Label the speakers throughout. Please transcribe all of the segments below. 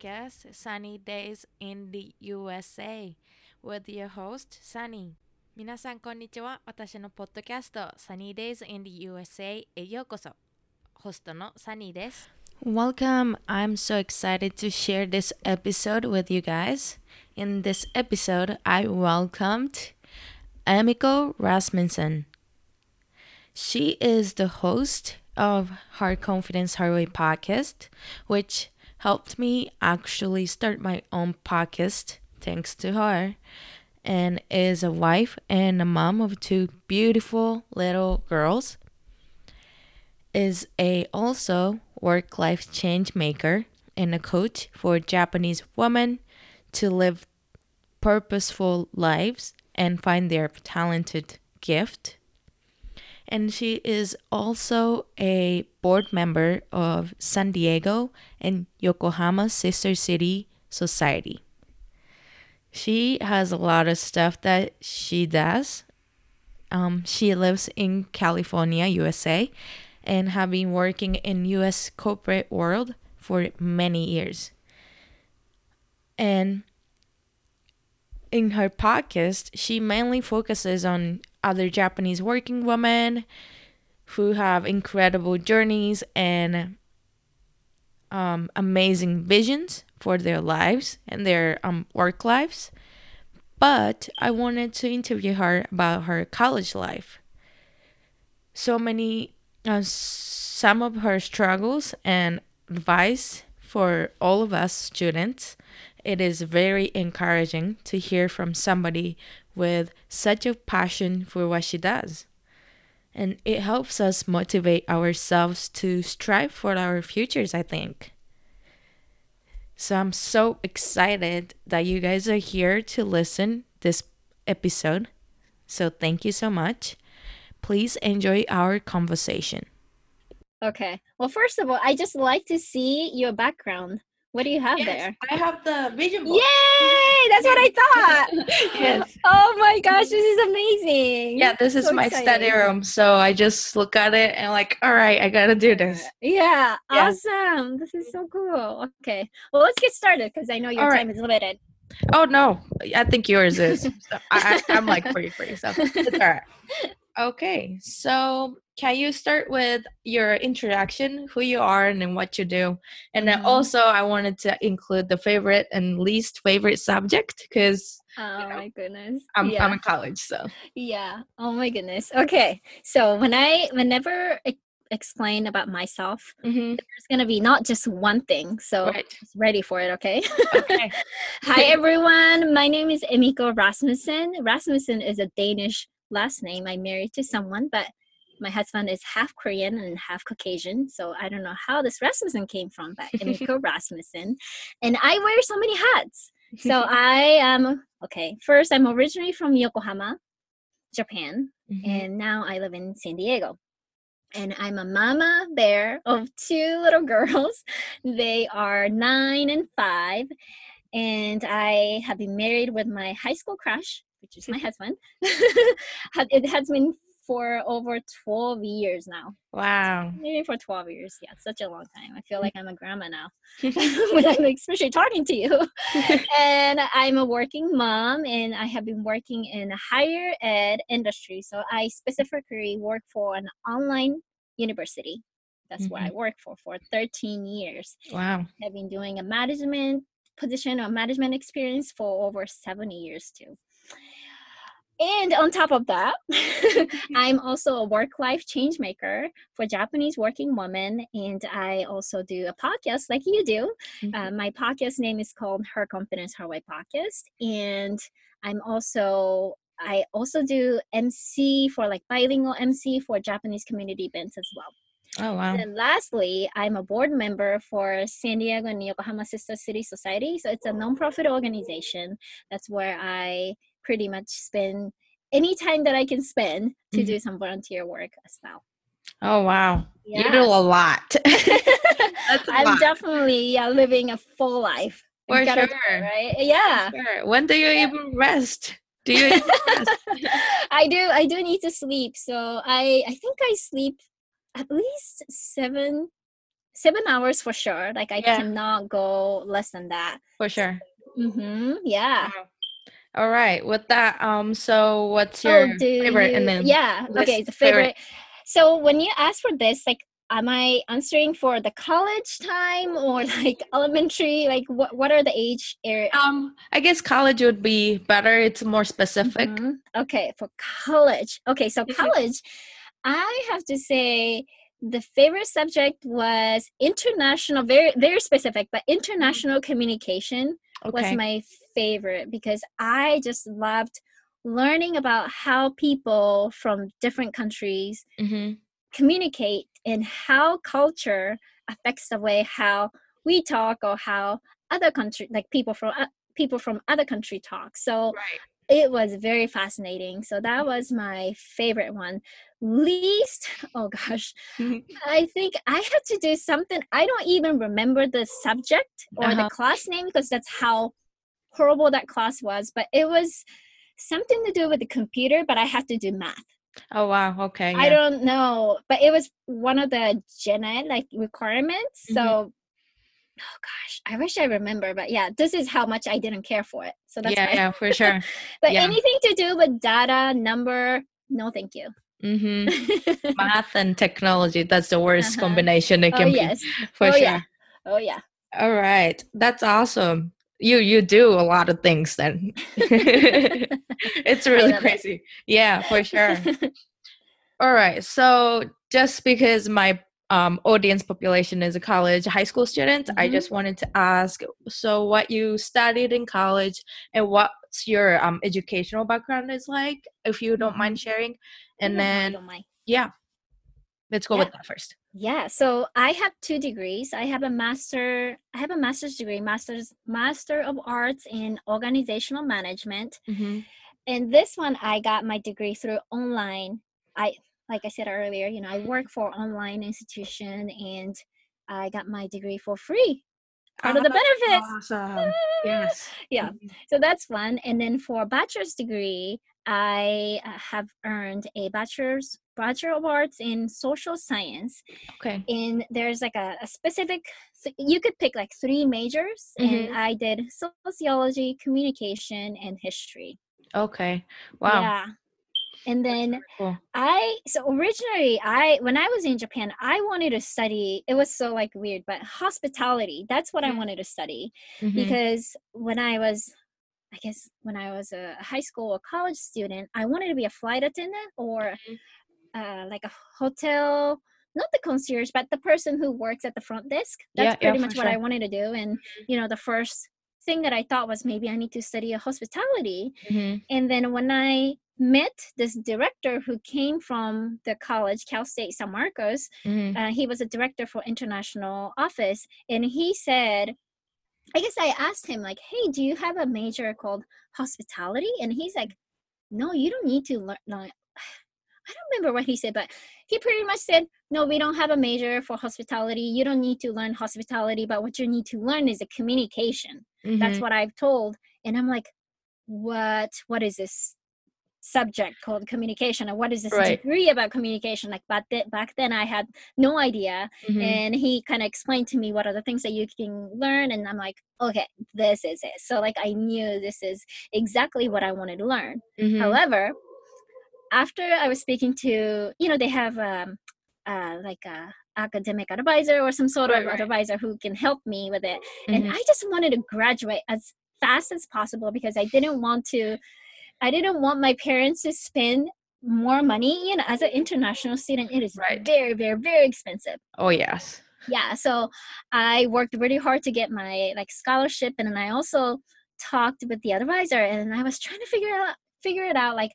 Speaker 1: podcast Sunny Days in the USA with your host Sunny. 皆さんこんにちは私のポッドキャスト Sunny Days in the USA へようこそホストの Sunny です Welcome. I'm so excited to share this episode with you guys. In this episode I welcomed Emiko Rasmussen. She is the host of Her Confidence Her Way podcast, which helped me actually start my own podcast thanks to her, and is a wife and a mom of two beautiful little girls. Is a also work life change maker and a coach for Japanese women to live purposeful lives and find their talented gift and she is also a board member of San Diego and Yokohama Sister City Society. She has a lot of stuff that she does. Um, she lives in California, USA, and have been working in US corporate world for many years. And in her podcast, she mainly focuses on other Japanese working women who have incredible journeys and um, amazing visions for their lives and their um, work lives. But I wanted to interview her about her college life. So many, uh, some of her struggles and advice for all of us students. It is very encouraging to hear from somebody with such a passion for what she does. And it helps us motivate ourselves to strive for our futures, I think. So I'm so excited that you guys are here to listen this episode. So thank you so much. Please enjoy our conversation.
Speaker 2: Okay. Well, first of all, I just like to see your background. What do you have
Speaker 1: Yes,
Speaker 2: there?
Speaker 1: I have the vision board.
Speaker 2: Yay! That's what I thought.
Speaker 1: yes.
Speaker 2: Oh my gosh, this is amazing.
Speaker 1: Yeah, this is
Speaker 2: So
Speaker 1: my study room. So I just look at it and like, all right, I gotta do this.
Speaker 2: Yeah,
Speaker 1: Yeah.
Speaker 2: awesome. This is so cool. Okay. Well, let's get started because I know your
Speaker 1: All right.
Speaker 2: time is limited.
Speaker 1: Oh no, I think yours is. So I, I, I'm like pretty free, so it's all right. Okay, so can you start with your introduction, who you are, and then what you do, and then
Speaker 2: Mhm.
Speaker 1: also I wanted to include the favorite and least favorite subject because
Speaker 2: Oh
Speaker 1: know,
Speaker 2: my goodness.
Speaker 1: I'm
Speaker 2: yeah.
Speaker 1: I'm in college, so
Speaker 2: Yeah. Oh my goodness. Okay. So when I whenever I explain about myself,
Speaker 1: Mhm.
Speaker 2: there's gonna be not just one thing. So
Speaker 1: right.
Speaker 2: ready for it, okay?
Speaker 1: Okay.
Speaker 2: Hi everyone. My name is Emiko Rasmussen. Rasmussen is a Danish last name. I'm married to someone, but my husband is half Korean and half Caucasian. So I don't know how this Rasmussen came from, but Emiko Rasmussen. And I wear so many hats. So I am okay. First, I'm originally from Yokohama, Japan,
Speaker 1: Mhm.
Speaker 2: and now I live in San Diego. And I'm a mama bear of two little girls. They are nine and five. And I have been married with my high school crush, which is my husband. It has been for over 12 years now.
Speaker 1: Wow.
Speaker 2: Maybe for 12 years. Yeah, such a long time. I feel like I'm a grandma now when I'm especially talking to you. and I'm a working mom and I have been working in a higher ed industry. So I specifically work for an online university. That's where I mm-hmm. work for for 13 years.
Speaker 1: Wow.
Speaker 2: I've been doing a management position or management experience for over 70 years too. And on top of that, I'm also a work life change maker for Japanese working women. And I also do a podcast like you do.
Speaker 1: Mhm.
Speaker 2: Uh, my podcast name is called Her Confidence Her Way Podcast. And I'm also I also do MC for like bilingual MC for Japanese community events as well.
Speaker 1: oh wow.
Speaker 2: And lastly, I'm a board member for San Diego and Yokohama Sister City Society. So it's a nonprofit organization. That's where I pretty much spend any time that I can spend to do some volunteer work as well.
Speaker 1: Oh wow. You do a lot. That's a
Speaker 2: I'm
Speaker 1: lot.
Speaker 2: definitely yeah, living a full life.
Speaker 1: For sure.
Speaker 2: it, right? Yeah.
Speaker 1: Sure. When do you even rest? Do you even rest?
Speaker 2: I do I do need to sleep. So I I think I sleep at least seven seven hours for sure. Like I
Speaker 1: Yeah.
Speaker 2: cannot go less than that.
Speaker 1: For sure.
Speaker 2: Mm-hmm. Yeah.
Speaker 1: Wow. All right. With that, um, so what's your
Speaker 2: oh,
Speaker 1: favorite?
Speaker 2: you,
Speaker 1: and then
Speaker 2: yeah. Okay, the
Speaker 1: favorite.
Speaker 2: favorite. So when you ask for this, like, am I answering for the college time or like elementary? Like, what what are the age area?
Speaker 1: Um, I guess college would be better. It's more specific.
Speaker 2: Mhm. Okay, for college. Okay, so
Speaker 1: Mhm.
Speaker 2: college, I have to say the favorite subject was international, very very specific, but international communication was
Speaker 1: Mm-hmm.
Speaker 2: My favorite because I just loved learning about how people from different countries
Speaker 1: mm-hmm.
Speaker 2: communicate and how culture affects the way how we talk or how other country like people from uh, people from other country talk so
Speaker 1: Right.
Speaker 2: it was very fascinating so that was my favorite one least oh gosh i think i had to do something i don't even remember the subject or
Speaker 1: Uh-huh.
Speaker 2: the class name because that's how horrible that class was but it was something to do with the computer but i had to do math
Speaker 1: Oh wow. Okay.
Speaker 2: I don't know, but it was one of the gen ed like requirements.
Speaker 1: Mhm.
Speaker 2: So, oh gosh, I wish I remember, but yeah, this is how much I didn't care for it. So that's
Speaker 1: yeah, yeah, for sure.
Speaker 2: but
Speaker 1: yeah.
Speaker 2: anything to do with data, number, no, thank you.
Speaker 1: Mm-hmm. Math and technology. That's the worst
Speaker 2: Uh-huh.
Speaker 1: combination it
Speaker 2: oh
Speaker 1: can be.
Speaker 2: yes,
Speaker 1: For
Speaker 2: Oh,
Speaker 1: sure.
Speaker 2: yeah. oh yeah.
Speaker 1: All right. That's awesome. You you do a lot of things then. it's really
Speaker 2: love it.
Speaker 1: crazy. Yeah, for sure. All right. So just because my um, audience population is a college high school student, I
Speaker 2: Mhm.
Speaker 1: just wanted to ask so what you studied in college and what's your um, educational background is like, if you don't mind sharing. And then yeah. Let's go
Speaker 2: Yeah.
Speaker 1: with that first.
Speaker 2: Yeah, so I have two degrees. I have a master. I have a master's degree, master's master of arts in organizational management.
Speaker 1: Mm-hmm.
Speaker 2: and this one i got my degree through online i like i said earlier you know i work for online institution and i got my degree for free part of the benefits
Speaker 1: Awesome. Yes.
Speaker 2: yeah so that's fun and then for bachelor's degree i uh, have earned a bachelor's bachelor of arts in social science
Speaker 1: Okay.
Speaker 2: and there's like a, a specific you could pick like three majors
Speaker 1: Mhm.
Speaker 2: and i did sociology communication and history
Speaker 1: Okay. Wow.
Speaker 2: yeah and then
Speaker 1: Cool.
Speaker 2: I so originally I when I was in Japan I wanted to study it was so like weird but hospitality that's what I
Speaker 1: Mhm.
Speaker 2: wanted to study
Speaker 1: Mhm.
Speaker 2: because when I was I guess when I was a high school or college student I wanted to be a flight attendant or uh, like a hotel not the concierge but the person who works at the front desk that's
Speaker 1: Yeah, yeah,
Speaker 2: pretty
Speaker 1: for
Speaker 2: much what I wanted to do and you know the first thing that I thought was maybe I need to study a hospitality
Speaker 1: Mhm.
Speaker 2: and then when I met this director who came from the college, Cal State San Marcos,
Speaker 1: Mhm.
Speaker 2: uh, he was a director for international office, and he said, I guess I asked him like, "Hey, do you have a major called hospitality?" And he's like, "No, you don't need to learn." learn- I don't remember what he said, but he pretty much said, "No, we don't have a major for hospitality. You don't need to learn hospitality, but what you need to learn is the communication." that's
Speaker 1: Mhm.
Speaker 2: what i've told and i'm like what what is this subject called communication and what is this
Speaker 1: Right.
Speaker 2: degree about communication like back then back then i had no idea
Speaker 1: Mhm.
Speaker 2: and he kind of explained to me what are the things that you can learn and i'm like okay this is it so like i knew this is exactly what i wanted to learn
Speaker 1: Mhm.
Speaker 2: however after i was speaking to you know they have um uh like a academic advisor or some sort
Speaker 1: Right,
Speaker 2: of
Speaker 1: right.
Speaker 2: advisor who can help me with it and
Speaker 1: Mhm.
Speaker 2: i just wanted to graduate as fast as possible because i didn't want to i didn't want my parents to spend more money you know as an international student it is
Speaker 1: Right.
Speaker 2: very very very expensive
Speaker 1: Oh yes.
Speaker 2: yeah so i worked really hard to get my like scholarship and then i also talked with the advisor and i was trying to figure out figure it out like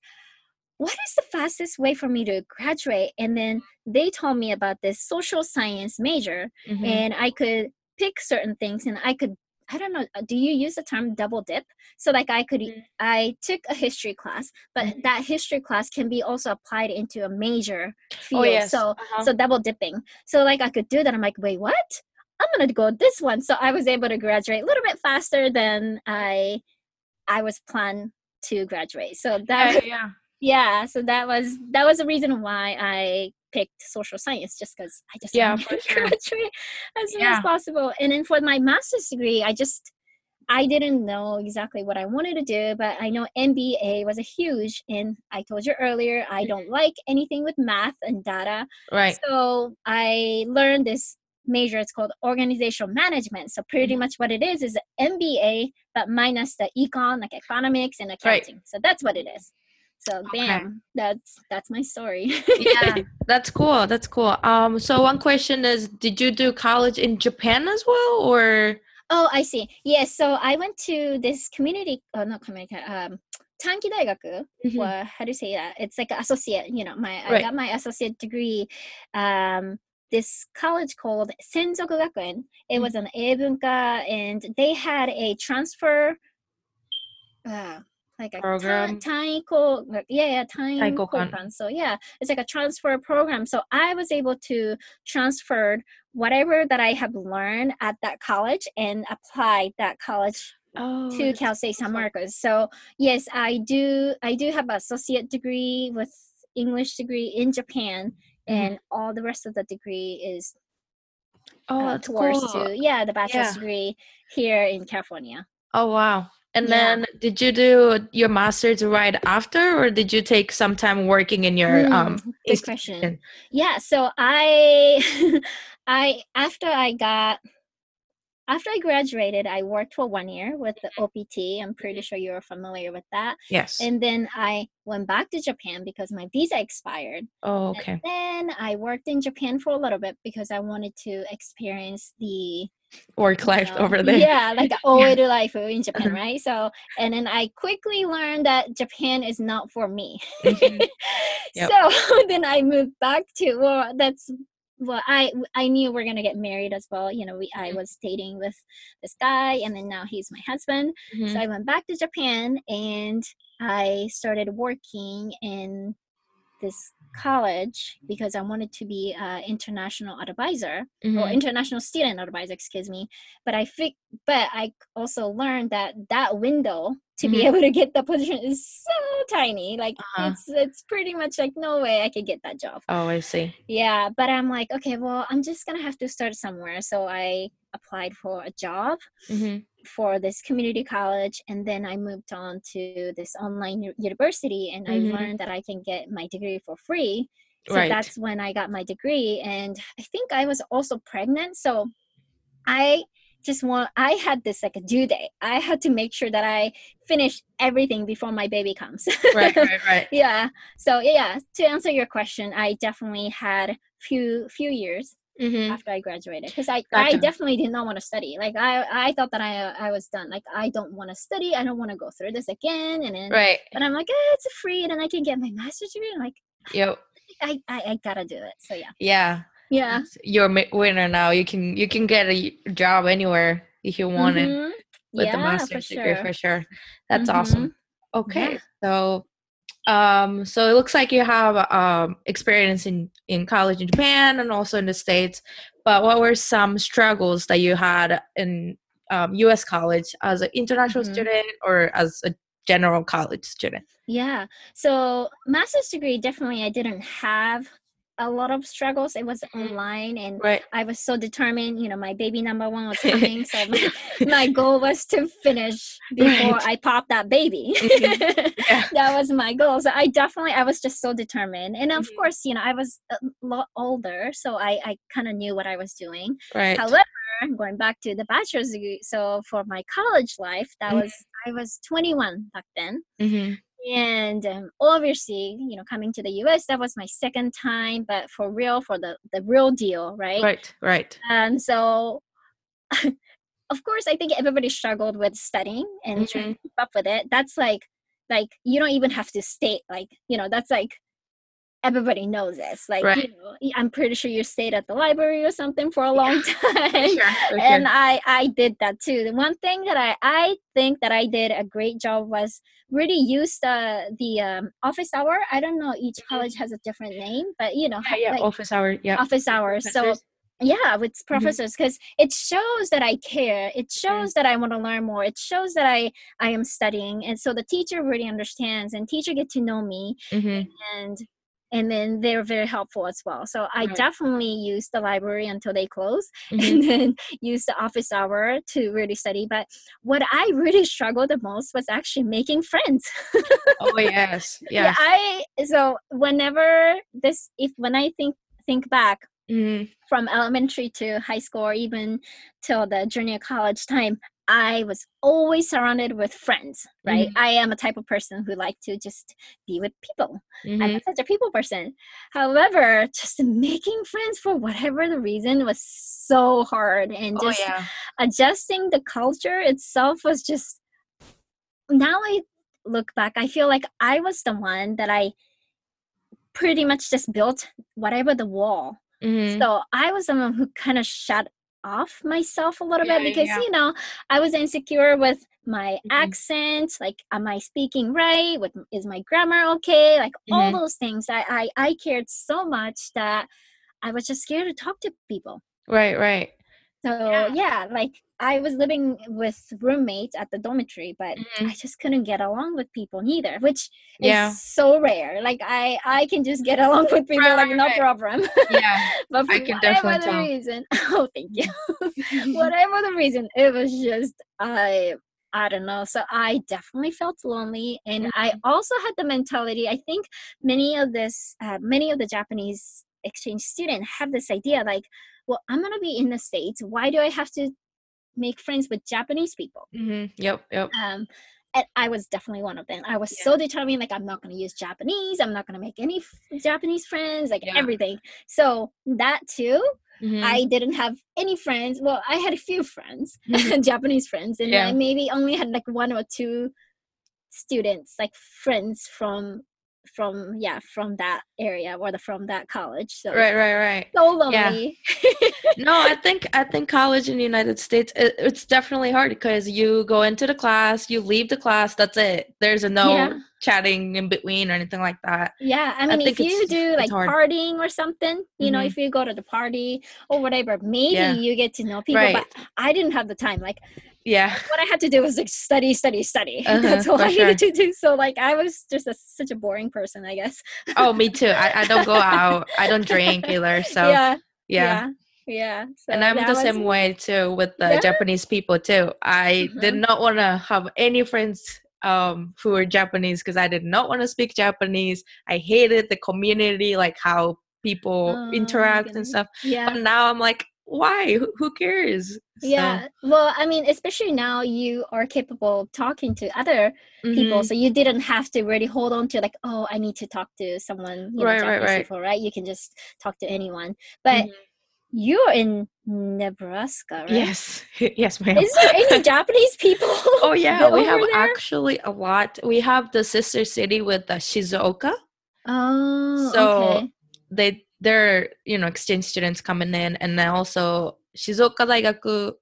Speaker 2: what is the fastest way for me to graduate and then they told me about this social science major
Speaker 1: Mhm.
Speaker 2: and I could pick certain things and I could I don't know uh, do you use the term double dip so like I could
Speaker 1: Mhm.
Speaker 2: I took a history class but
Speaker 1: Mhm.
Speaker 2: that history class can be also applied into a major field
Speaker 1: Oh yes.
Speaker 2: so
Speaker 1: Uh-huh.
Speaker 2: so double dipping so like I could do that I'm like wait what I'm gonna go this one so I was able to graduate a little bit faster than I I was planned to graduate so that
Speaker 1: yeah. yeah
Speaker 2: so that was that was the reason why i picked social science just because I just
Speaker 1: Yeah,
Speaker 2: wanted to
Speaker 1: sure.
Speaker 2: as soon
Speaker 1: Yeah.
Speaker 2: as possible. And then for my master's degree, I just I didn't know exactly what I wanted to do, but I know MBA was a huge. And I told you earlier, I don't like anything with math and data.
Speaker 1: Right.
Speaker 2: So I learned this major. It's called organizational management. So pretty
Speaker 1: Mhm.
Speaker 2: much what it is is an MBA, but minus the econ, like economics and accounting. Right. So that's what it is. So
Speaker 1: Okay.
Speaker 2: bam, that's that's my story.
Speaker 1: yeah, that's cool. That's cool. Um, so one question is, did you do college in Japan as well, or
Speaker 2: oh, I see. Yes. so I went to this community. Oh, not community. Um, Tanki Daigaku.
Speaker 1: Mhm.
Speaker 2: well, how do you say that? It's like an associate, you know, my I got my associate degree. Um, this college called Senzoku Gakuen. It
Speaker 1: Mm.
Speaker 2: was an Eibunka, and they had a transfer, uh, like a
Speaker 1: Program.
Speaker 2: Taiko, yeah, yeah, Taiko
Speaker 1: Taikokan.
Speaker 2: So yeah, it's like a transfer program. So I was able to transfer whatever that I have learned at that college and apply that college
Speaker 1: oh,
Speaker 2: to Cal State San Marcos. So yes, I do. I do have an associate degree with English degree in Japan,
Speaker 1: Mhm.
Speaker 2: and all the rest of the degree is
Speaker 1: oh,
Speaker 2: uh, towards
Speaker 1: cool.
Speaker 2: to yeah the bachelor's
Speaker 1: Yeah.
Speaker 2: degree here in California.
Speaker 1: Oh wow. And
Speaker 2: Yeah.
Speaker 1: then did you do your master's right after or did you take some time working in your um
Speaker 2: Hmm, good question. Yeah, so I I after I got after I graduated, I worked for one year with the OPT. I'm pretty sure you're familiar with that.
Speaker 1: Yes.
Speaker 2: And then I went back to Japan because my visa expired.
Speaker 1: oh,
Speaker 2: And
Speaker 1: okay.
Speaker 2: then I worked in Japan for a little bit because I wanted to experience the
Speaker 1: Work
Speaker 2: you know,
Speaker 1: over there.
Speaker 2: Yeah, like the old life in Japan,
Speaker 1: Uh-huh.
Speaker 2: right? So, and then I quickly learned that Japan is not for me.
Speaker 1: Mhm. Yep.
Speaker 2: So then I moved back to well, that's well, I I knew we're gonna get married as well. You know, we I
Speaker 1: Mhm.
Speaker 2: was dating with this guy, and then now he's my husband.
Speaker 1: Mhm.
Speaker 2: So I went back to Japan and I started working in this college because I wanted to be an international advisor or
Speaker 1: Mhm.
Speaker 2: international student advisor, excuse me. But I think, but I also learned that that window to be
Speaker 1: Mhm.
Speaker 2: able to get the position is so tiny. Like
Speaker 1: Uh-huh.
Speaker 2: it's it's pretty much like no way I could get that job.
Speaker 1: Oh, I see.
Speaker 2: Yeah, but I'm like, okay, well, I'm just gonna have to start somewhere. So I applied for a job
Speaker 1: hmm
Speaker 2: for this community college and then i moved on to this online u- university and
Speaker 1: Mhm.
Speaker 2: i learned that i can get my degree for free so
Speaker 1: Right.
Speaker 2: that's when i got my degree and i think i was also pregnant so i just want i had this like a due date i had to make sure that i finish everything before my baby comes
Speaker 1: Right, right, right.
Speaker 2: yeah so yeah to answer your question i definitely had few few years
Speaker 1: hmm
Speaker 2: after I graduated because I, I definitely did not want to study. Like I, I thought that I I was done. Like I don't want to study. I don't want to go through this again. And then,
Speaker 1: Right.
Speaker 2: but I'm like, eh, it's free, and then I can get my master's degree. I'm like,
Speaker 1: Yep.
Speaker 2: I, I, I gotta do it. So yeah,
Speaker 1: Yeah.
Speaker 2: Yeah.
Speaker 1: You're a winner now. You can you can get a job anywhere if you want it
Speaker 2: Mhm.
Speaker 1: with the master's
Speaker 2: for
Speaker 1: degree
Speaker 2: sure.
Speaker 1: for sure. That's
Speaker 2: Mhm.
Speaker 1: awesome. Okay.
Speaker 2: Yeah.
Speaker 1: So um so it looks like you have um experience in in college in Japan and also in the States. But what were some struggles that you had in um, US college as an international
Speaker 2: Mhm.
Speaker 1: student or as a general college student?
Speaker 2: Yeah. So master's degree, definitely, I didn't have a lot of struggles. It was
Speaker 1: Mhm.
Speaker 2: online, and
Speaker 1: Right.
Speaker 2: I was so determined. You know, my baby number one was coming, so my, my goal was to finish before
Speaker 1: Right.
Speaker 2: I popped that baby.
Speaker 1: Mhm. Yeah.
Speaker 2: that was my goal. So I definitely, I was just so determined. And of
Speaker 1: Mhm.
Speaker 2: course, you know, I was a lot older, so I, I kind of knew what I was doing.
Speaker 1: Right.
Speaker 2: However, going back to the bachelor's degree, so for my college life, that
Speaker 1: Mhm.
Speaker 2: was, I was 21 back then. And um, obviously, you know, coming to the US, that was my second time, but for real, for the, the real deal, right?
Speaker 1: Right. Right.
Speaker 2: And so, of course, I think everybody struggled with studying and trying to keep up with it. That's like, like you don't even have to state, like, you know, that's like everybody knows this. Like,
Speaker 1: Right.
Speaker 2: you know, I'm pretty sure you stayed at the library or something for a long
Speaker 1: For
Speaker 2: time.
Speaker 1: sure. For
Speaker 2: And
Speaker 1: sure.
Speaker 2: I, I did that too. The one thing that I, I think that I did a great job was really use the the um, office hour. I don't know each college has a different name, but you know,
Speaker 1: Mm-hmm. Yeah. Yeah.
Speaker 2: like
Speaker 1: office hour. Yeah.
Speaker 2: office hours. So yeah with
Speaker 1: Mm-hmm.
Speaker 2: professors because it shows that i care it shows that i want to learn more it shows that i i am studying and so the teacher really understands and teacher get to know me
Speaker 1: hmm
Speaker 2: and and then they're very helpful as well. So I
Speaker 1: Right.
Speaker 2: definitely use the library until they close,
Speaker 1: Mhm.
Speaker 2: and then use the office hour to really study. But what I really struggled the most was actually making friends.
Speaker 1: oh yes,
Speaker 2: yeah i so whenever this if when i think think back
Speaker 1: Mhm.
Speaker 2: from elementary to high school or even till the junior college time i was always surrounded with friends right
Speaker 1: Mhm.
Speaker 2: i am a type of person who like to just be with people i'm
Speaker 1: Mhm.
Speaker 2: such a people person however just making friends for whatever the reason was so hard and
Speaker 1: Oh
Speaker 2: just
Speaker 1: yeah.
Speaker 2: adjusting the culture itself was just now i look back i feel like i was the one that i pretty much just built whatever the wall
Speaker 1: Mhm.
Speaker 2: so i was someone who kind of shut off myself a little
Speaker 1: Yeah,
Speaker 2: bit because
Speaker 1: yeah.
Speaker 2: you know i was insecure with my
Speaker 1: Mhm.
Speaker 2: accent like am i speaking right what is my grammar okay like all
Speaker 1: Mhm.
Speaker 2: those things I, I i cared so much that i was just scared to talk to people
Speaker 1: Right, right.
Speaker 2: So
Speaker 1: Yeah.
Speaker 2: yeah, like I was living with roommates at the dormitory, but
Speaker 1: Mhm.
Speaker 2: I just couldn't get along with people neither, which
Speaker 1: Yeah.
Speaker 2: is so rare. Like I I can just get along with people
Speaker 1: Right,
Speaker 2: like no
Speaker 1: right.
Speaker 2: problem.
Speaker 1: Yeah.
Speaker 2: but for
Speaker 1: I can
Speaker 2: whatever the
Speaker 1: tell.
Speaker 2: reason, oh thank you. whatever the reason, it was just I I don't know. So I definitely felt lonely, and I
Speaker 1: Mm-hmm.
Speaker 2: also had the mentality. I think many of this, uh, many of the Japanese exchange students have this idea like, well, I'm gonna be in the states. Why do I have to make friends with Japanese people?
Speaker 1: Mhm. Yep, yep.
Speaker 2: Um, and I was definitely one of them. I was
Speaker 1: Yeah.
Speaker 2: so determined, like I'm not gonna use Japanese. I'm not gonna make any f- Japanese friends, like
Speaker 1: Yeah.
Speaker 2: everything. So that too,
Speaker 1: Mhm.
Speaker 2: I didn't have any friends. Well, I had a few friends,
Speaker 1: Mhm.
Speaker 2: Japanese friends, and
Speaker 1: Yeah.
Speaker 2: I maybe only had like one or two students, like friends from from yeah from that area or the from that college. So
Speaker 1: Right, right, right.
Speaker 2: so
Speaker 1: Yeah. no i think i think college in the united states it, it's definitely hard because you go into the class you leave the class that's it there's a no
Speaker 2: Yeah.
Speaker 1: chatting in between or anything like that
Speaker 2: Yeah, I
Speaker 1: I
Speaker 2: mean,
Speaker 1: think
Speaker 2: if you do like partying or something, you know,
Speaker 1: Mhm.
Speaker 2: if you go to the party or whatever, maybe
Speaker 1: Yeah.
Speaker 2: you get to know people.
Speaker 1: right
Speaker 2: But I didn't have the time. Like,
Speaker 1: yeah.
Speaker 2: What I had to do was like study, study, study.
Speaker 1: Uh-huh,
Speaker 2: That's all I needed to do. So, like, I was just a, such a boring person, I guess.
Speaker 1: oh me too. I, I don't go out. I don't drink either. So yeah,
Speaker 2: yeah, yeah, yeah. So
Speaker 1: and i'm the
Speaker 2: was-
Speaker 1: same way too with the
Speaker 2: Yeah?
Speaker 1: japanese people too. I did
Speaker 2: Mhm.
Speaker 1: not want to have any friends um who were japanese because i did not want to speak japanese. I hated the community like how people
Speaker 2: Oh,
Speaker 1: interact and stuff.
Speaker 2: Yeah,
Speaker 1: but now i'm like why who, cares So,
Speaker 2: yeah. Well, I mean, especially now you are capable of talking to other people,
Speaker 1: mhm,
Speaker 2: so you didn't have to really hold on to like, oh, I need to talk to someone, you know,
Speaker 1: Right, right, right.
Speaker 2: people, right? You can just talk to anyone. But
Speaker 1: mhm.
Speaker 2: you're in Nebraska, right?
Speaker 1: yes yes ma'am
Speaker 2: Is there any Japanese people?
Speaker 1: oh yeah we have
Speaker 2: there?
Speaker 1: actually a lot we have the sister city with the shizuoka
Speaker 2: Oh,
Speaker 1: So,
Speaker 2: okay.
Speaker 1: they they're you know exchange students coming in and then also 静岡大学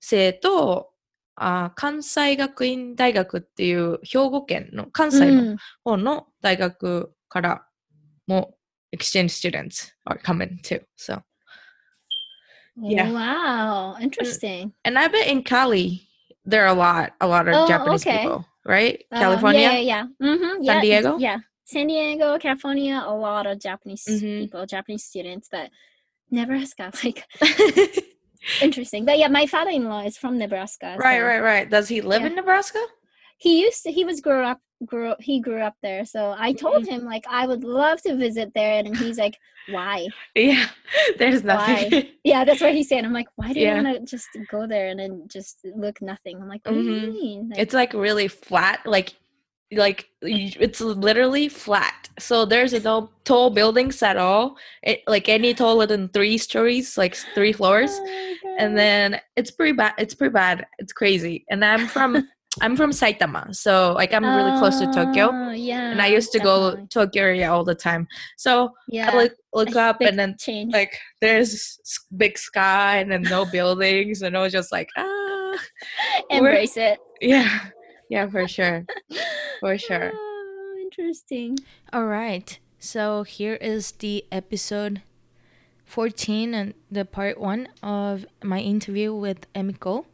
Speaker 1: 生とあ関西学院大学っていう兵庫県の関西の
Speaker 2: Mm.
Speaker 1: 方の大学からも exchange students are coming too so Yeah.
Speaker 2: Wow, interesting.
Speaker 1: and I've been in Cali there are a lot a lot of
Speaker 2: Oh,
Speaker 1: Japanese
Speaker 2: okay.
Speaker 1: people right
Speaker 2: Um,
Speaker 1: California
Speaker 2: yeah, yeah, yeah. Mm-hmm, yeah,
Speaker 1: Diego?
Speaker 2: Yeah, San Diego, California, a lot of Japanese
Speaker 1: Mhm.
Speaker 2: people, Japanese students, but Nebraska, like interesting. But yeah, my father-in-law is from Nebraska.
Speaker 1: right
Speaker 2: so
Speaker 1: right right does he live
Speaker 2: Yeah.
Speaker 1: in Nebraska
Speaker 2: He used to. He was grew up. Grew. He grew up there. So I told
Speaker 1: Mm-hmm.
Speaker 2: him like I would love to visit there, and he's like, "Why?"
Speaker 1: yeah there's nothing
Speaker 2: Yeah, that's what he said. I'm like, "Why do
Speaker 1: Yeah.
Speaker 2: you want to just go there and then just look nothing?" I'm like, "What do
Speaker 1: Mhm.
Speaker 2: you mean?" Like,
Speaker 1: it's like really flat like like it's literally flat. So there's no tall buildings at all. It, like any taller than three stories like three floors.
Speaker 2: "Oh
Speaker 1: and then it's pretty bad it's pretty bad. It's crazy. And i'm from i'm from saitama. So like i'm really close to tokyo.
Speaker 2: Oh, yeah.
Speaker 1: and i used to go tokyo area all the time. So
Speaker 2: Yeah.
Speaker 1: i look look
Speaker 2: a
Speaker 1: up and then
Speaker 2: change.
Speaker 1: like there's big sky and then no buildings. And i was just like ah
Speaker 2: Embrace it.
Speaker 1: yeah yeah for sure for sure
Speaker 2: Oh, interesting.
Speaker 1: All right. So here is the episode 14 and the part 1 of my interview with Emiko.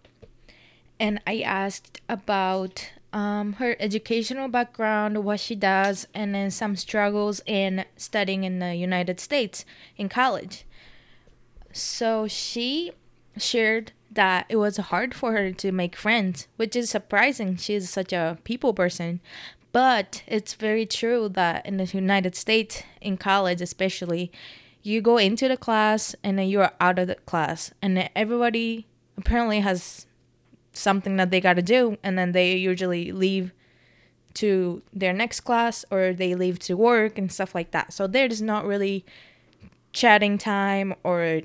Speaker 1: And I asked about um, her educational background, what she does, and then some struggles in studying in the United States in college. So she shared that it was hard for her to make friends, which is surprising. She's such a people person. But it's very true that in the United States, in college especially, you go into the class and then you're out of the class, and everybody apparently has something that they got to do and then they usually leave to their next class or they leave to work and stuff like that. So there's not really chatting time or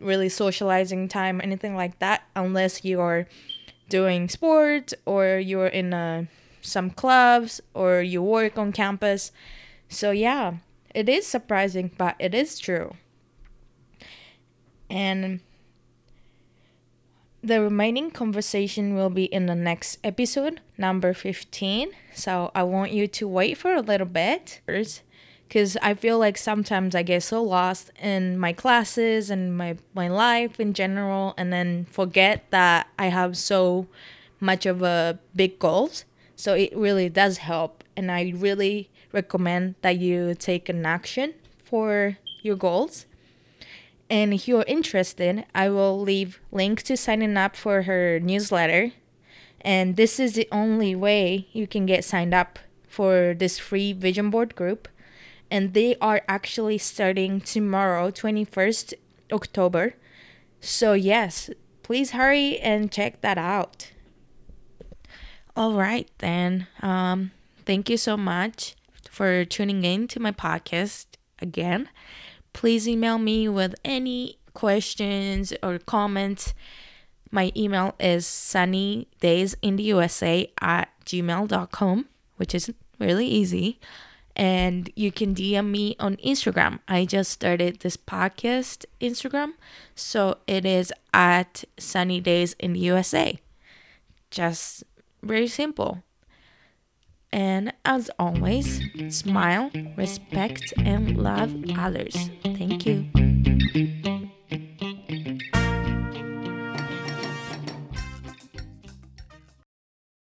Speaker 1: really socializing time anything like that unless you are doing sports or you're in uh, some clubs or you work on campus. So yeah, it is surprising, but it is true. And the remaining conversation will be in the next episode, number 15. So I want you to wait for a little bit because I feel like sometimes I get so lost in my classes and my, my life in general and then forget that I have so much of a big goals. So it really does help. And I really recommend that you take an action for your goals and if you're interested, I will leave link to signing up for her newsletter. And this is the only way you can get signed up for this free vision board group. And they are actually starting tomorrow, 21st October. So, yes, please hurry and check that out. All right, then. Um, thank you so much for tuning in to my podcast again please email me with any questions or comments. My email is sunnydaysintheusa at gmail.com, which is really easy. And you can DM me on Instagram. I just started this podcast Instagram. So it is at Sunny Days in the USA. Just very simple. And as always, smile, respect, and love others. Thank you.